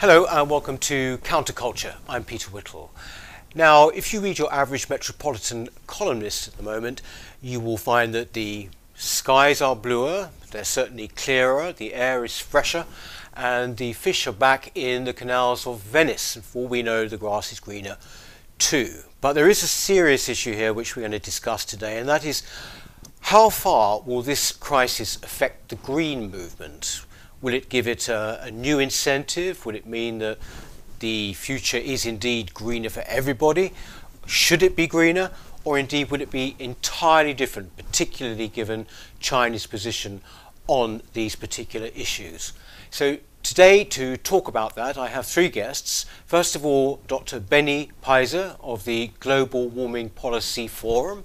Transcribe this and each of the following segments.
Hello and welcome to Counterculture. I'm Peter Whittle. Now, if you read your average metropolitan columnist at the moment, you will find that the skies are bluer, they're certainly clearer, the air is fresher, and the fish are back in the canals of Venice. And for all we know, the grass is greener too. But there is a serious issue here which we're going to discuss today, and that is how far will this crisis affect the green movement? Will it give it a, a new incentive? Will it mean that the future is indeed greener for everybody? Should it be greener? Or indeed, would it be entirely different, particularly given China's position on these particular issues? So, today, to talk about that, I have three guests. First of all, Dr. Benny Peiser of the Global Warming Policy Forum,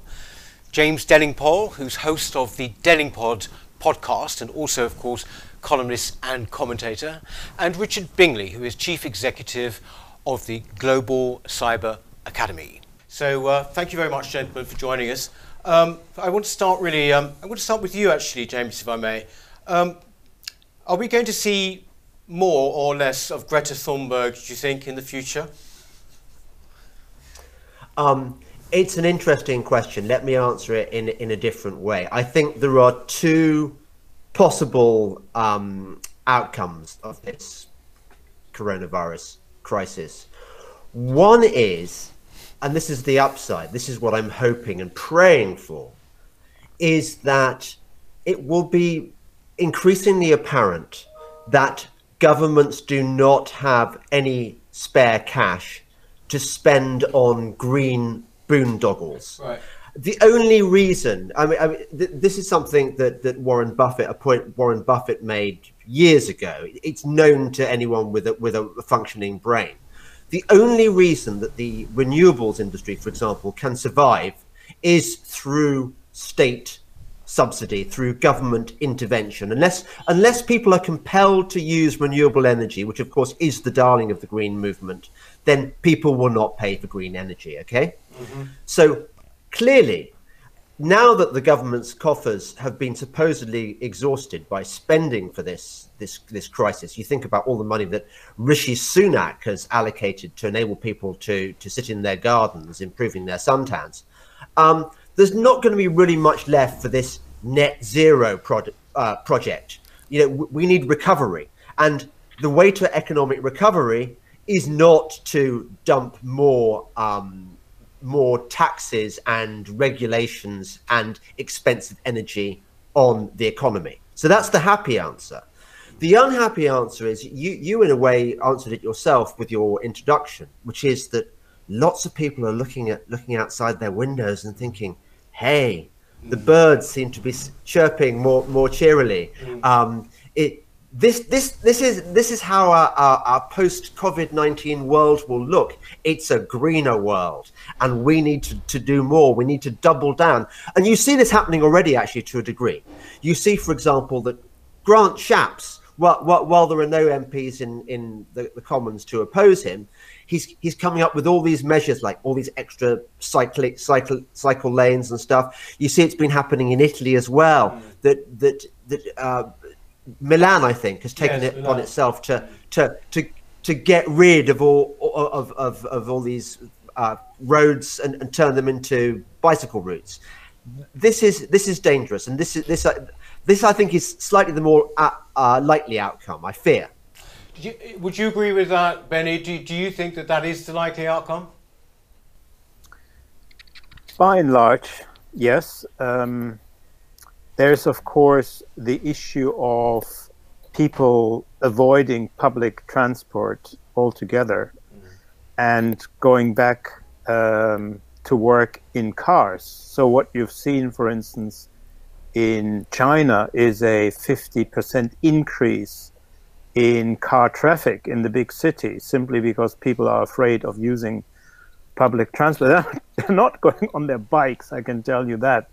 James Delingpole, who's host of the Delingpod podcast and also, of course, columnist and commentator, and Richard Bingley, who is Chief Executive of the Global Cyber Academy. So uh, thank you very much, gentlemen, for joining us. Um, I want to start really, um, I want to start with you actually, James, if I may. Um, are we going to see more or less of Greta Thunberg, do you think, in the future? Um, it's an interesting question. Let me answer it in, in a different way. I think there are two possible um, outcomes of this coronavirus crisis. One is, and this is the upside, this is what I'm hoping and praying for, is that it will be increasingly apparent that governments do not have any spare cash to spend on green boondoggles. Right the only reason I mean, I mean th- this is something that that Warren Buffett a point Warren Buffett made years ago. It's known to anyone with a with a functioning brain. The only reason that the renewables industry, for example, can survive is through state subsidy, through government intervention. Unless unless people are compelled to use renewable energy, which of course is the darling of the green movement, then people will not pay for green energy. Okay, mm-hmm. so Clearly, now that the government's coffers have been supposedly exhausted by spending for this this this crisis, you think about all the money that Rishi Sunak has allocated to enable people to to sit in their gardens, improving their suntans. Um, there's not going to be really much left for this net zero pro- uh, project. You know, w- we need recovery, and the way to economic recovery is not to dump more. Um, more taxes and regulations and expensive energy on the economy. So that's the happy answer. The unhappy answer is you, you in a way answered it yourself with your introduction, which is that lots of people are looking at looking outside their windows and thinking, "Hey, the birds seem to be chirping more more cheerily." Mm. Um, it this this this is this is how our, our, our post COVID nineteen world will look. It's a greener world, and we need to, to do more. We need to double down, and you see this happening already, actually, to a degree. You see, for example, that Grant Shapps, while, while there are no MPs in in the, the Commons to oppose him, he's he's coming up with all these measures like all these extra cycle cycle cycle lanes and stuff. You see, it's been happening in Italy as well. Mm. That that that. Uh, Milan, I think, has taken yes, it Milan. on itself to to to to get rid of all of of, of all these uh, roads and, and, turn them into bicycle routes. This is this is dangerous, and this is this uh, this I think is slightly the more uh, uh likely outcome. I fear. You, would you agree with that, Benny? Do, do you think that that is the likely outcome? By and large, yes. Um, there's, of course, the issue of people avoiding public transport altogether mm. and going back um, to work in cars. So, what you've seen, for instance, in China is a 50% increase in car traffic in the big cities simply because people are afraid of using public transport. They're not going on their bikes, I can tell you that.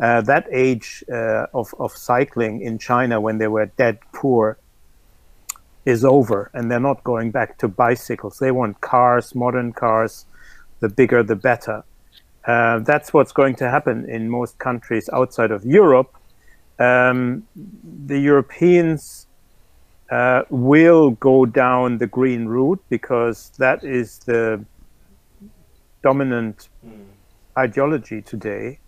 Uh, that age uh, of, of cycling in China when they were dead poor is over and they're not going back to bicycles. They want cars, modern cars, the bigger the better. Uh, that's what's going to happen in most countries outside of Europe. Um, the Europeans uh, will go down the green route because that is the dominant mm. ideology today.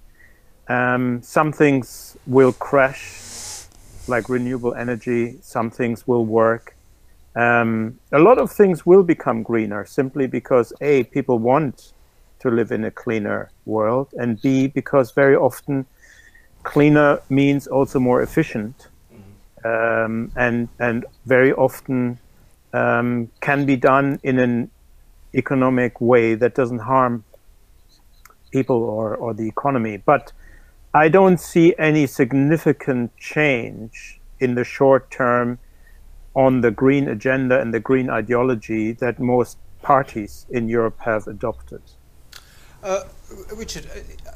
Um, some things will crash, like renewable energy. Some things will work. Um, a lot of things will become greener simply because A, people want to live in a cleaner world, and B, because very often cleaner means also more efficient. Um, and and very often um, can be done in an economic way that doesn't harm people or, or the economy. But I don't see any significant change in the short term on the green agenda and the green ideology that most parties in Europe have adopted. Uh, Richard, uh,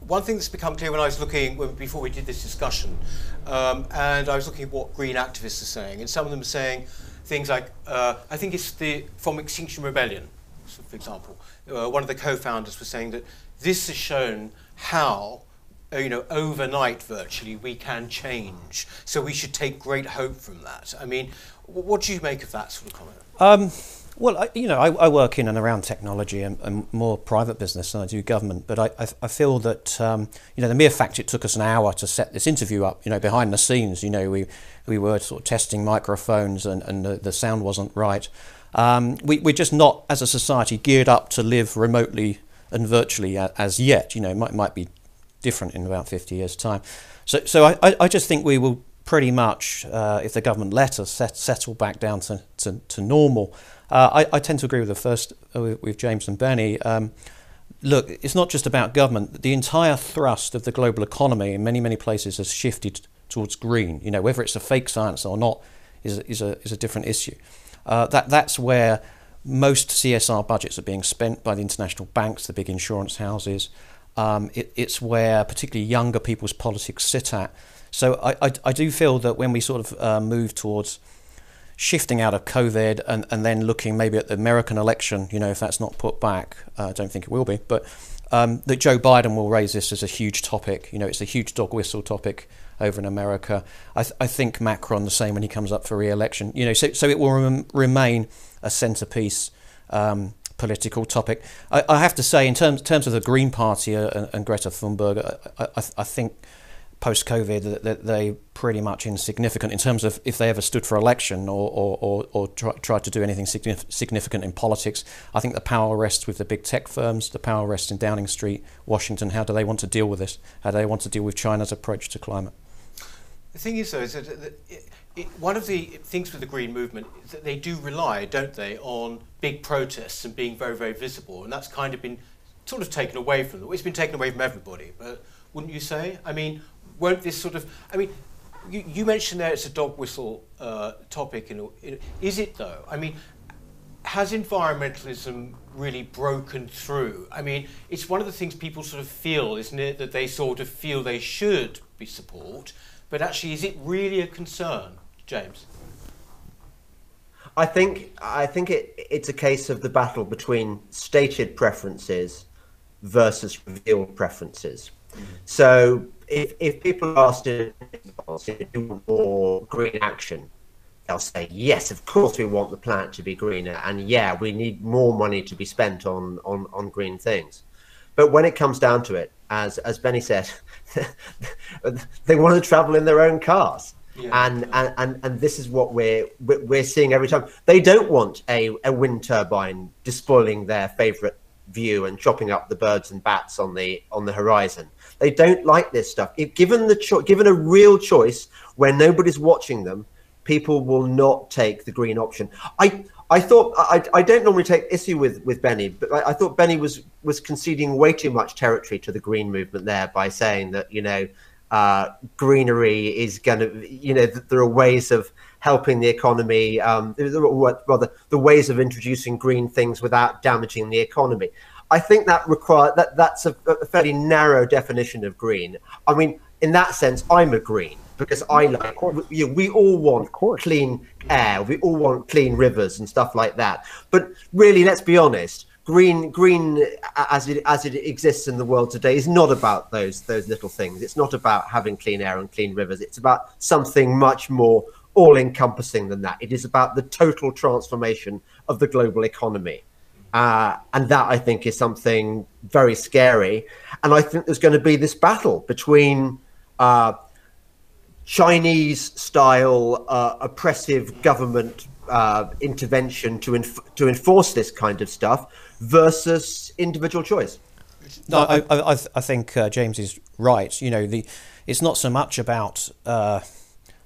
one thing that's become clear when I was looking before we did this discussion, um, and I was looking at what green activists are saying, and some of them are saying things like, uh, I think it's the from Extinction Rebellion, for example. Uh, one of the co-founders was saying that this has shown how you know, overnight virtually we can change. So we should take great hope from that. I mean, what do you make of that sort of comment? Um, well, I, you know, I, I, work in and around technology and, and, more private business than I do government. But I, I, I, feel that um, you know the mere fact it took us an hour to set this interview up, you know, behind the scenes, you know, we we were sort of testing microphones and, and the, the sound wasn't right. Um, we, we're just not, as a society, geared up to live remotely and virtually as, as yet. You know, it might might be different in about 50 years' time. So, so I, I just think we will pretty much, uh, if the government let us, set, settle back down to, to, to normal. Uh, I, I, tend to agree with the first, uh, with, with, James and Benny. Um, look, it's not just about government. The entire thrust of the global economy in many, many places has shifted towards green. You know, whether it's a fake science or not is, is, a, is a different issue. Uh, that, that's where most CSR budgets are being spent by the international banks, the big insurance houses. Um, it, it's where particularly younger people's politics sit at. So I, I, I do feel that when we sort of uh, move towards shifting out of COVID and, and then looking maybe at the American election, you know, if that's not put back, uh, I don't think it will be, but um, that Joe Biden will raise this as a huge topic. You know, it's a huge dog whistle topic over in America. I, th- I think Macron the same when he comes up for re-election. You know, so, so it will rem- remain a centerpiece um, political topic. I, I, have to say, in terms terms of the Green Party and, and, Greta Thunberg, I, I, I think post COVID that they pretty much insignificant in terms of if they ever stood for election or, or, or, or try, tried to do anything significant in politics. I think the power rests with the big tech firms, the power rests in Downing Street, Washington. How do they want to deal with this? How do they want to deal with China's approach to climate? The thing is, though, is that it, one of the things with the Green Movement is that they do rely, don't they, on big protests and being very, very visible. And that's kind of been sort of taken away from them. It's been taken away from everybody, but wouldn't you say? I mean, won't this sort of, I mean, you, you mentioned there it's a dog whistle uh, topic. In, in, is it though? I mean, has environmentalism really broken through? I mean, it's one of the things people sort of feel, isn't it, that they sort of feel they should be support, but actually, is it really a concern? James? I think I think it, it's a case of the battle between stated preferences versus revealed preferences. Mm. So if, if people to do more green action, they'll say, yes, of course we want the planet to be greener, and yeah, we need more money to be spent on, on, on green things. But when it comes down to it, as as Benny said, they want to travel in their own cars. Yeah. And, and, and and this is what we're we're seeing every time. They don't want a, a wind turbine despoiling their favorite view and chopping up the birds and bats on the on the horizon. They don't like this stuff. If given the cho- given a real choice where nobody's watching them, people will not take the green option. I I thought I, I don't normally take issue with with Benny, but I, I, thought Benny was was conceding way too much territory to the green movement there by saying that you know uh, greenery is going to, you know, there are ways of helping the economy, um, rather, the ways of introducing green things without damaging the economy. I think that require that that's a, a fairly narrow definition of green. I mean, in that sense, I'm a green because I like you know, we all want clean air, we all want clean rivers and stuff like that. But really, let's be honest green green as it as it exists in the world today is not about those those little things it's not about having clean air and clean rivers it's about something much more all encompassing than that. It is about the total transformation of the global economy. Uh, and that I think is something very scary. And I think there's going to be this battle between uh, Chinese style uh, oppressive government uh, intervention to, inf- to enforce this kind of stuff versus individual choice. No, I, I, I think uh, James is right. You know, the it's not so much about uh,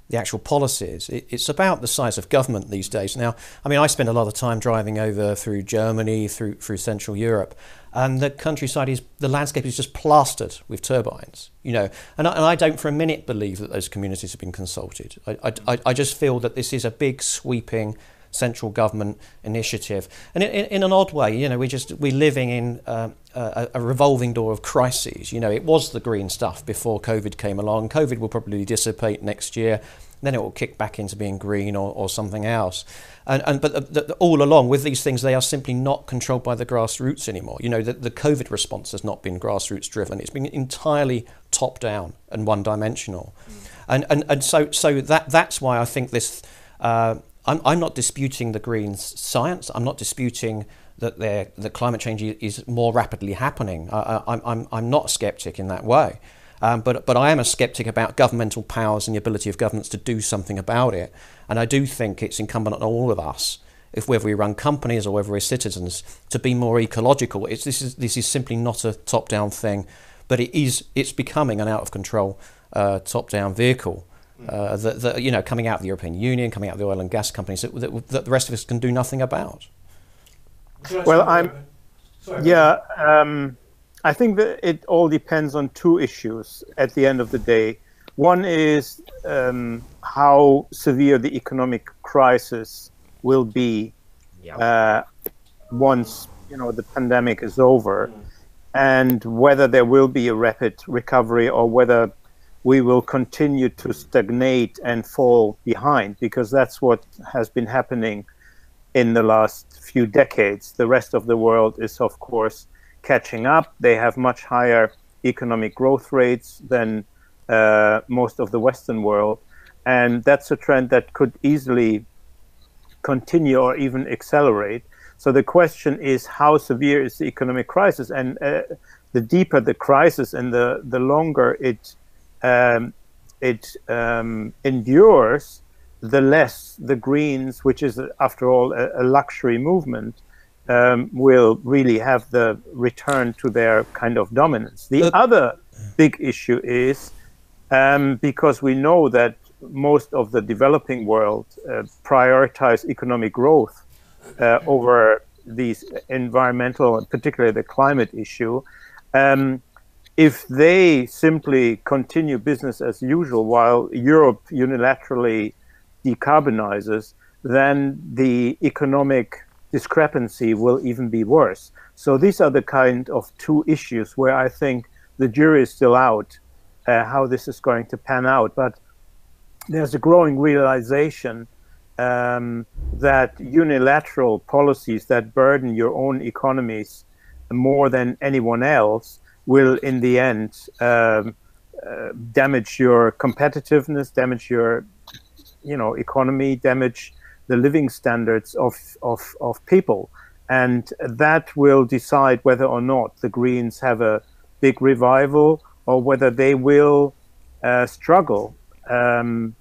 the actual policies. It, it's about the size of government these days. Now, I mean, I spend a lot of time driving over through Germany, through through Central Europe, and the countryside is the landscape is just plastered with turbines. You know, and I, and I don't for a minute believe that those communities have been consulted. I, I, I just feel that this is a big sweeping central government initiative. And in, in, an odd way, you know, we just we're living in uh, a, a, revolving door of crises. You know, it was the green stuff before COVID came along. COVID will probably dissipate next year. Then it will kick back into being green or, or something else. And, and but the, the, all along with these things, they are simply not controlled by the grassroots anymore. You know, the, the COVID response has not been grassroots driven. It's been entirely top down and one dimensional. Mm. And, and, and so, so that, that's why I think this uh, I'm, I'm not disputing the Greens' science. I'm not disputing that the climate change is more rapidly happening. I, I'm, I'm, I'm not a skeptic in that way. Um, but, but I am a skeptic about governmental powers and the ability of governments to do something about it. And I do think it's incumbent on all of us, if whether we run companies or whether we're citizens, to be more ecological. It's, this, is, this is simply not a top down thing, but it is, it's becoming an out of control uh, top down vehicle uh, that, that, you know, coming out of the European Union, coming out of the oil and gas companies that, that, that the rest of us can do nothing about. Well, I'm. Yeah, um, I think that it all depends on two issues at the end of the day. One is um, how severe the economic crisis will be yeah. uh, once you know the pandemic is over, mm. and whether there will be a rapid recovery or whether we will continue to stagnate and fall behind because that's what has been happening in the last few decades. The rest of the world is, of course, catching up. They have much higher economic growth rates than uh, most of the Western world. And that's a trend that could easily continue or even accelerate. So the question is how severe is the economic crisis? And uh, the deeper the crisis and the, the longer it um, it um, endures, the less the Greens, which is after all a, a luxury movement, um, will really have the return to their kind of dominance. The uh, other big issue is um, because we know that most of the developing world uh, prioritize economic growth uh, over these environmental, particularly the climate issue. Um, if they simply continue business as usual while Europe unilaterally decarbonizes, then the economic discrepancy will even be worse. So these are the kind of two issues where I think the jury is still out uh, how this is going to pan out. But there's a growing realization um, that unilateral policies that burden your own economies more than anyone else will in the end um, uh, damage your competitiveness, damage your you know economy, damage the living standards of, of, of people. And that will decide whether or not the Greens have a big revival or whether they will uh, struggle um,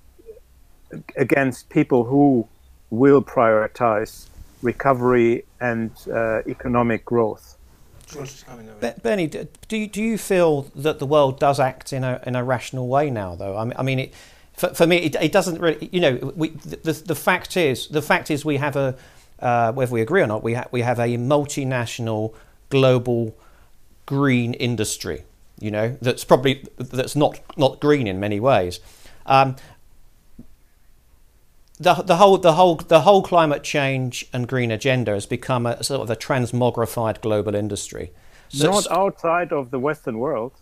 against people who will prioritize recovery and uh, economic growth. Be- Bernie, do do you feel that the world does act in a, in a rational way now, though? I mean, I mean it, for, for me, it, it, doesn't really, you know, we, the, the fact is, the fact is we have a, uh, whether we agree or not, we, ha- we have a multinational global green industry, you know, that's probably, that's not, not green in many ways. Um, the, the whole the whole the whole climate change and green agenda has become a sort of a transmogrified global industry. So Not outside of the Western world.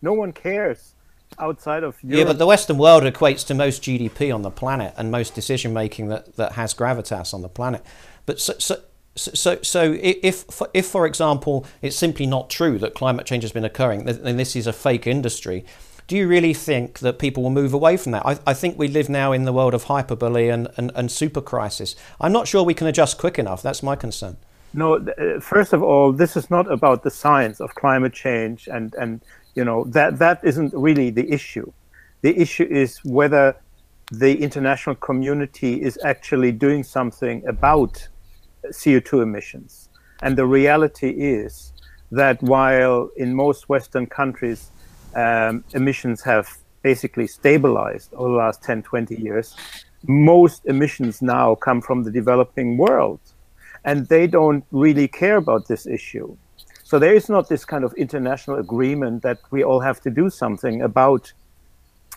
No one cares outside of Europe. Yeah, but the Western world equates to most GDP on the planet and most decision making that, that has gravitas on the planet. But so, so so, so if, if, for example, it's simply not true that climate change has been occurring, then this is a fake industry, do you really think that people will move away from that? I, I think we live now in the world of hyperbole and, and, and super crisis. I'm not sure we can adjust quick enough. That's my concern. No, uh, first of all, this is not about the science of climate change, and and you know that that isn't really the issue. The issue is whether the international community is actually doing something about CO2 emissions. And the reality is that while in most Western countries um, emissions have basically stabilized over the last 10, 20 years, most emissions now come from the developing world. And they don't really care about this issue. So there is not this kind of international agreement that we all have to do something about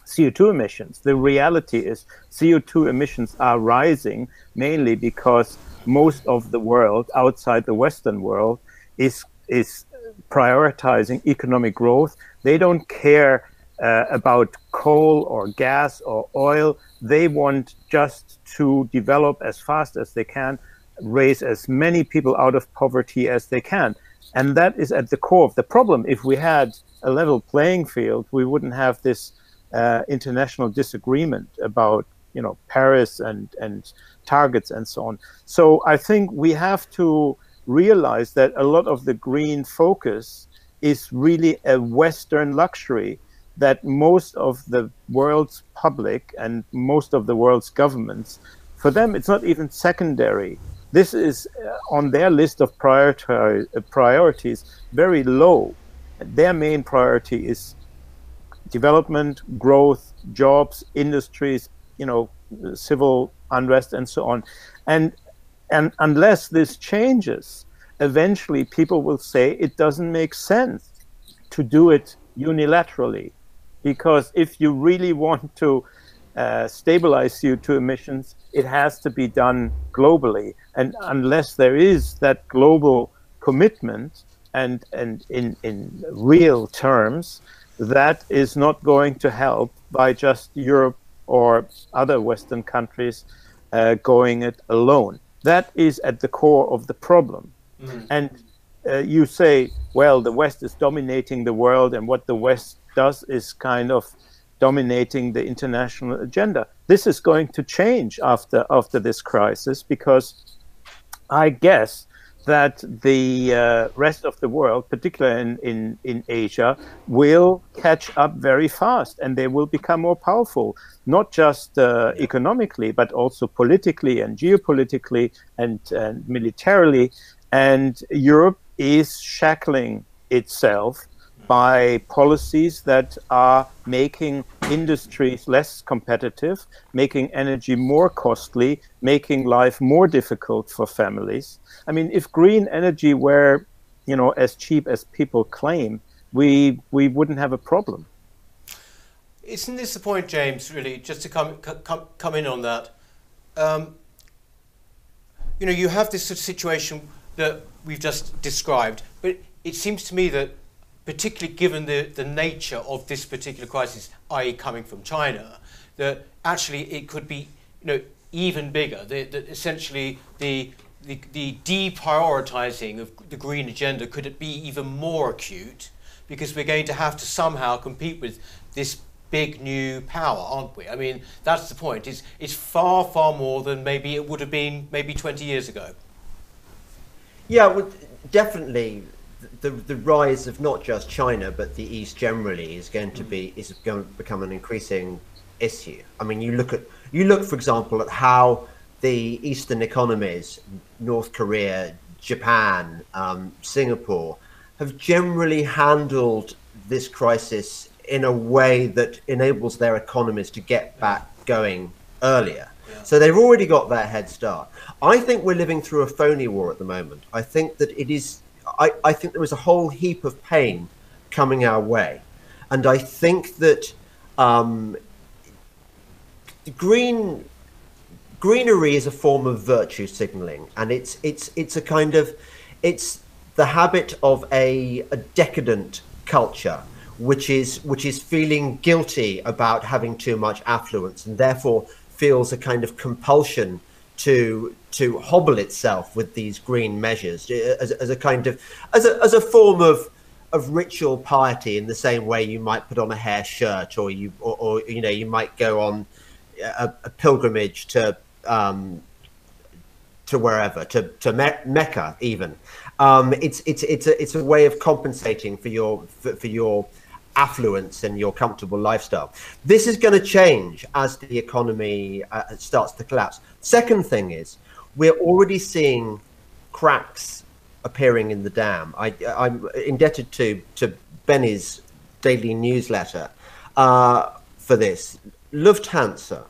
CO2 emissions. The reality is CO2 emissions are rising mainly because most of the world outside the Western world is is prioritizing economic growth. They don't care uh, about coal or gas or oil. They want just to develop as fast as they can, raise as many people out of poverty as they can. And that is at the core of the problem. If we had a level playing field, we wouldn't have this uh, international disagreement about you know Paris and and targets and so on. So I think we have to realize that a lot of the green focus is really a Western luxury that most of the world's public and most of the world's governments, for them, it's not even secondary. This is uh, on their list of priori- priorities very low. Their main priority is development, growth, jobs, industries, you know, civil unrest and so on. And and unless this changes, eventually people will say it doesn't make sense to do it unilaterally. Because if you really want to uh, stabilize CO2 emissions, it has to be done globally. And unless there is that global commitment and, and in, in real terms, that is not going to help by just Europe or other Western countries uh, going it alone. That is at the core of the problem. Mm. And uh, you say, well, the West is dominating the world, and what the West does is kind of dominating the international agenda. This is going to change after after this crisis because I guess that the uh, rest of the world, particularly in, in, in Asia, will catch up very fast and they will become more powerful, not just uh, economically, but also politically and geopolitically and, and militarily. And Europe is shackling itself by policies that are making industries less competitive, making energy more costly, making life more difficult for families. I mean, if green energy were, you know, as cheap as people claim, we we wouldn't have a problem. Isn't this the point, James? Really, just to come come come in on that. Um, you know, you have this sort of situation that we've just described, but it seems to me that particularly given the, the nature of this particular crisis, i.e. coming from China, that actually it could be you know, even bigger, that, essentially the, the, the deprioritizing of the green agenda could be even more acute because we're going to have to somehow compete with this big new power, aren't we? I mean, that's the point. It's, it's far, far more than maybe it would have been maybe 20 years ago. Yeah, well, definitely the the rise of not just China but the East generally is going to be is going to become an increasing issue. I mean, you look at you look, for example, at how the Eastern economies, North Korea, Japan, um, Singapore, have generally handled this crisis in a way that enables their economies to get back going earlier. Yeah. So they've already got that head start. I think we're living through a phony war at the moment. I think that it is I, I think there is a whole heap of pain coming our way. And I think that um, green greenery is a form of virtue signaling, and it's it's it's a kind of it's the habit of a, a decadent culture, which is which is feeling guilty about having too much affluence, and therefore feels a kind of compulsion to to hobble itself with these green measures uh, as, as a kind of as a, as a form of of ritual piety in the same way you might put on a hair shirt or you or, or you know you might go on a, a pilgrimage to um, to wherever to to Me- Mecca even. Um, it's it's it's a it's a way of compensating for your for, for your affluence and your comfortable lifestyle. This is going to change as the economy uh, starts to collapse. Second thing is we're already seeing cracks appearing in the dam. I, am indebted to to Benny's daily newsletter uh, for this. Lufthansa.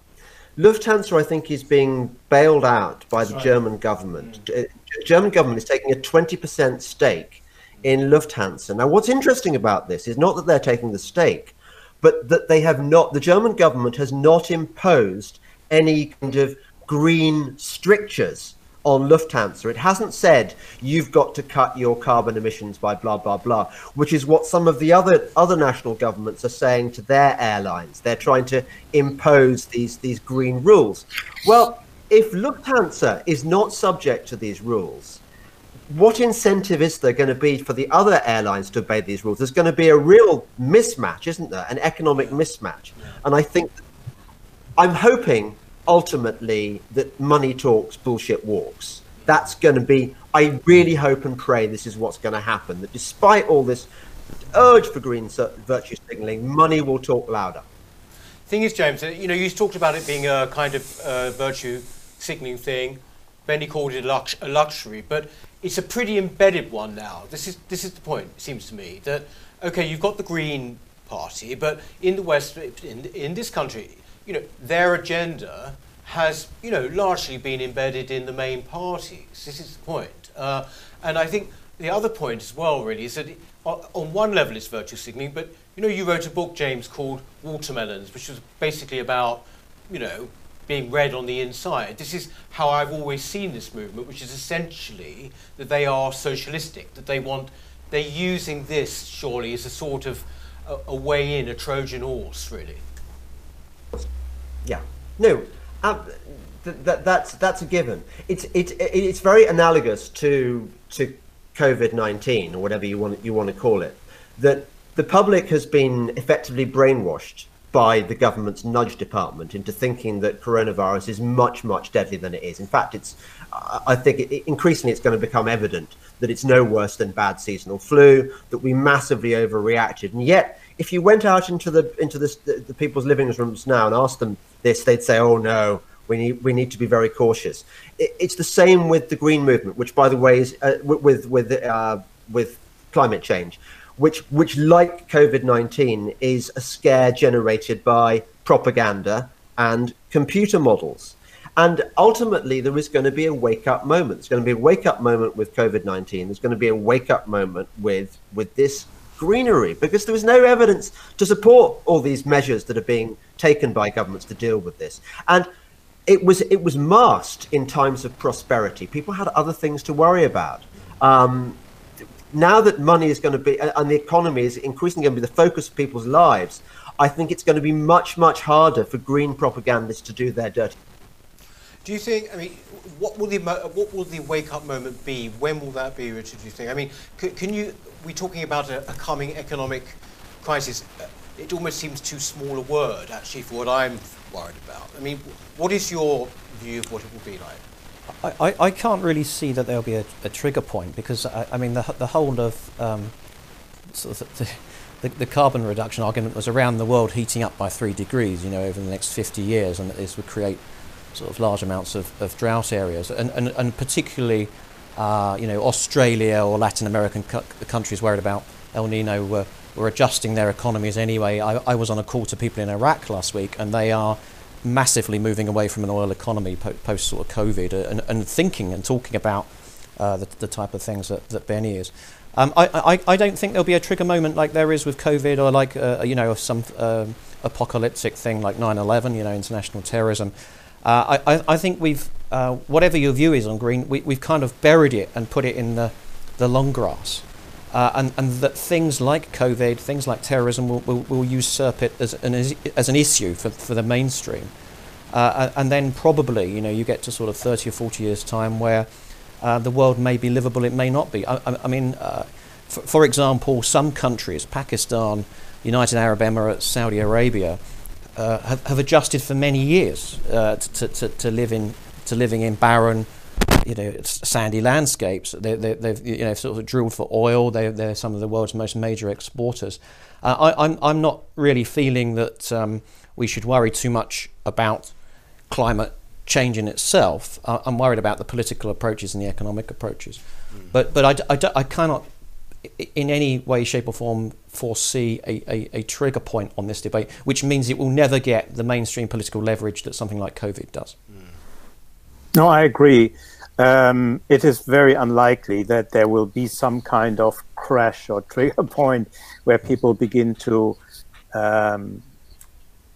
Lufthansa, I think, is being bailed out by That's the right. German government. Mm. German government is taking a 20% stake in Lufthansa. Now, what's interesting about this is not that they're taking the stake, but that they have not, the German government has not imposed any kind of green strictures on Lufthansa. It hasn't said you've got to cut your carbon emissions by blah blah blah, which is what some of the other other national governments are saying to their airlines. They're trying to impose these these green rules. Well, if Lufthansa is not subject to these rules, what incentive is there going to be for the other airlines to obey these rules? There's going to be a real mismatch, isn't there? An economic mismatch. And I think I'm hoping ultimately that money talks, bullshit walks. That's going to be, I really hope and pray this is what's going to happen. That despite all this urge for green virtue signaling, money will talk louder. Thing is, James, uh, you know, you talked about it being a kind of uh, virtue signaling thing. Benny called it a, lux- a luxury, but it's a pretty embedded one now. This is this is the point. It seems to me that okay, you've got the Green Party, but in the West, in in this country, you know, their agenda has, you know, largely been embedded in the main parties. This is the point. Uh, and I think the other point as well, really, is that it, on one level it's virtue signaling, but, you know, you wrote a book, James, called Watermelons, which was basically about, you know, being red on the inside. This is how I've always seen this movement, which is essentially that they are socialistic, that they want, they're using this surely as a sort of a, a way in, a Trojan horse, really. Yeah. No. Um, th- th- that's that's a given. It's it's it's very analogous to to COVID nineteen or whatever you want you want to call it. That the public has been effectively brainwashed by the government's nudge department into thinking that coronavirus is much much deadlier than it is. In fact, it's I think it, increasingly it's going to become evident that it's no worse than bad seasonal flu. That we massively overreacted, and yet if you went out into the into this, the, the people's living rooms now and asked them this, they'd say, "Oh no, we need we need to be very cautious." It, it's the same with the green movement, which, by the way, is uh, with with uh, with climate change, which which like COVID nineteen is a scare generated by propaganda and computer models. And ultimately, there is going to be a wake up moment. There's going to be a wake up moment with COVID 19. There's going to be a wake up moment with, with this greenery because there was no evidence to support all these measures that are being taken by governments to deal with this. And it was it was masked in times of prosperity. People had other things to worry about. Um, now that money is going to be and the economy is increasingly going to be the focus of people's lives, I think it's going to be much much harder for green propagandists to do their dirty. Do you think? I mean, what will the what will the wake up moment be? When will that be, Richard? Do you think? I mean, can, can you we're talking about a, a coming economic crisis. Uh, it almost seems too small a word, actually, for what I'm worried about. I mean, what is your view of what it will be like? I, I, can't really see that there'll be a, a trigger point because, I, I mean, the, the whole of um, sort of the, the, the, carbon reduction argument was around the world heating up by three degrees, you know, over the next 50 years, and that this would create sort of large amounts of, of drought areas, and, and, and particularly uh, you know, Australia or Latin American cu- countries worried about El Nino were, were adjusting their economies anyway. I, I was on a call to people in Iraq last week, and they are massively moving away from an oil economy po- post sort of COVID uh, and, and thinking and talking about uh, the, the type of things that, that Benny is. Um, I, I, I don't think there'll be a trigger moment like there is with COVID or like, uh, you know, some uh, apocalyptic thing like 9 11, you know, international terrorism. Uh, I, I think we've, uh, whatever your view is on green, we, we've kind of buried it and put it in the, the long grass. Uh, and, and that things like COVID, things like terrorism will, will, will usurp it as an, as an issue for, for the mainstream. Uh, and then probably, you know, you get to sort of 30 or 40 years' time where uh, the world may be livable, it may not be. I, I, mean, uh, for, for example, some countries, Pakistan, United Arab Emirates, Saudi Arabia, uh, have, have adjusted for many years uh, to, to, to, living, to living in barren, you know, sandy landscapes. They, they, they've you know, sort of drilled for oil. They, they're some of the world's most major exporters. Uh, I, I'm, I'm not really feeling that um, we should worry too much about climate change in itself. I'm worried about the political approaches and the economic approaches. Mm. But, but I, I, I cannot in any way, shape, or form foresee a, a, a, trigger point on this debate, which means it will never get the mainstream political leverage that something like COVID does. No, I agree. Um, it is very unlikely that there will be some kind of crash or trigger point where people begin to, um,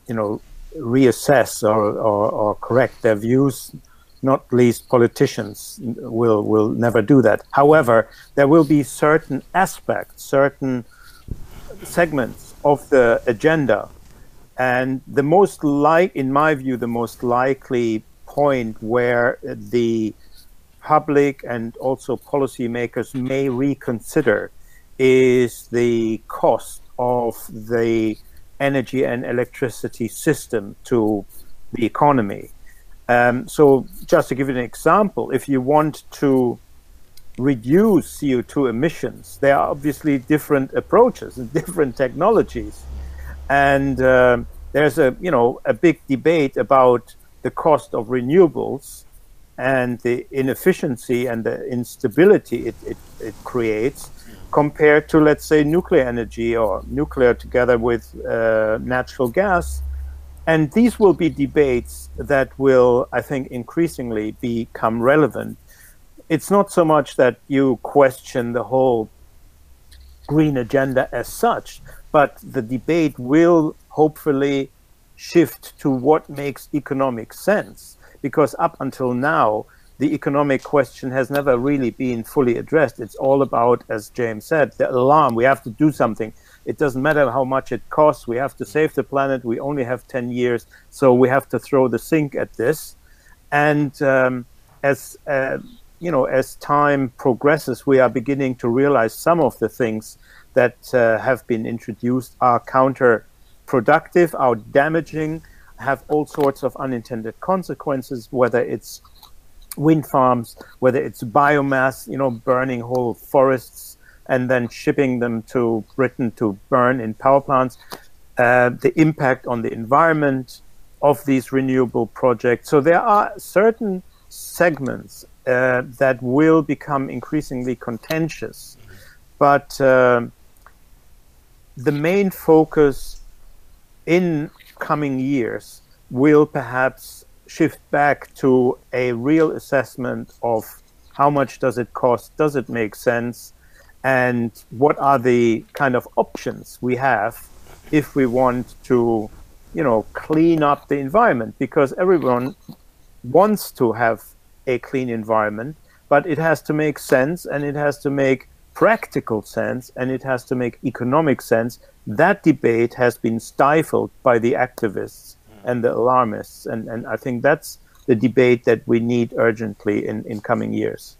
you know, reassess or, or, or correct their views not least politicians will will never do that. However, there will be certain aspects, certain segments of the agenda, and the most like, in my view, the most likely point where the public and also policymakers may reconsider is the cost of the energy and electricity system to the economy. Um, so just to give you an example, if you want to reduce CO2 emissions, there are obviously different approaches and different technologies. And uh, there's a, you know, a big debate about the cost of renewables and the inefficiency and the instability it, it, it creates compared to, let's say, nuclear energy or nuclear together with uh, natural gas and these will be debates that will, I think, increasingly become relevant. It's not so much that you question the whole green agenda as such, but the debate will hopefully shift to what makes economic sense. Because up until now, the economic question has never really been fully addressed. It's all about, as James said, the alarm. We have to do something. It doesn't matter how much it costs. We have to save the planet. We only have 10 years. So we have to throw the sink at this. And um, as, uh, you know, as time progresses, we are beginning to realize some of the things that uh, have been introduced are counterproductive, are damaging, have all sorts of unintended consequences, whether it's wind farms, whether it's biomass, you know, burning whole forests and then shipping them to Britain to burn in power plants, uh, the impact on the environment of these renewable projects. So there are certain segments uh, that will become increasingly contentious, but uh, the main focus in coming years will perhaps shift back to a real assessment of how much does it cost, does it make sense, and what are the kind of options we have if we want to you know clean up the environment because everyone wants to have a clean environment but it has to make sense and it has to make practical sense and it has to make economic sense that debate has been stifled by the activists and the alarmists and, and i think that's the debate that we need urgently in, in coming years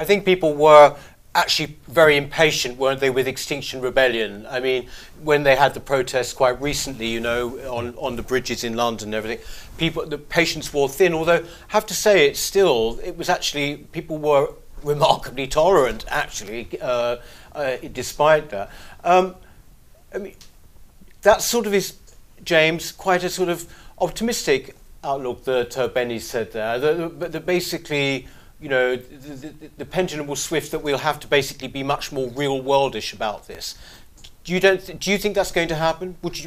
I think people were actually very impatient, weren't they, with Extinction Rebellion? I mean, when they had the protests quite recently, you know, on, on the bridges in London and everything, people, the patience wore thin. Although, I have to say, it still, it was actually people were remarkably tolerant, actually, uh, uh, despite that. Um, I mean, that sort of is, James, quite a sort of optimistic outlook that uh, Benny said there. That, that basically you know, the, the, the, pendulum will swift that we'll have to basically be much more real worldish about this. Do you don't? do you think that's going to happen? Would you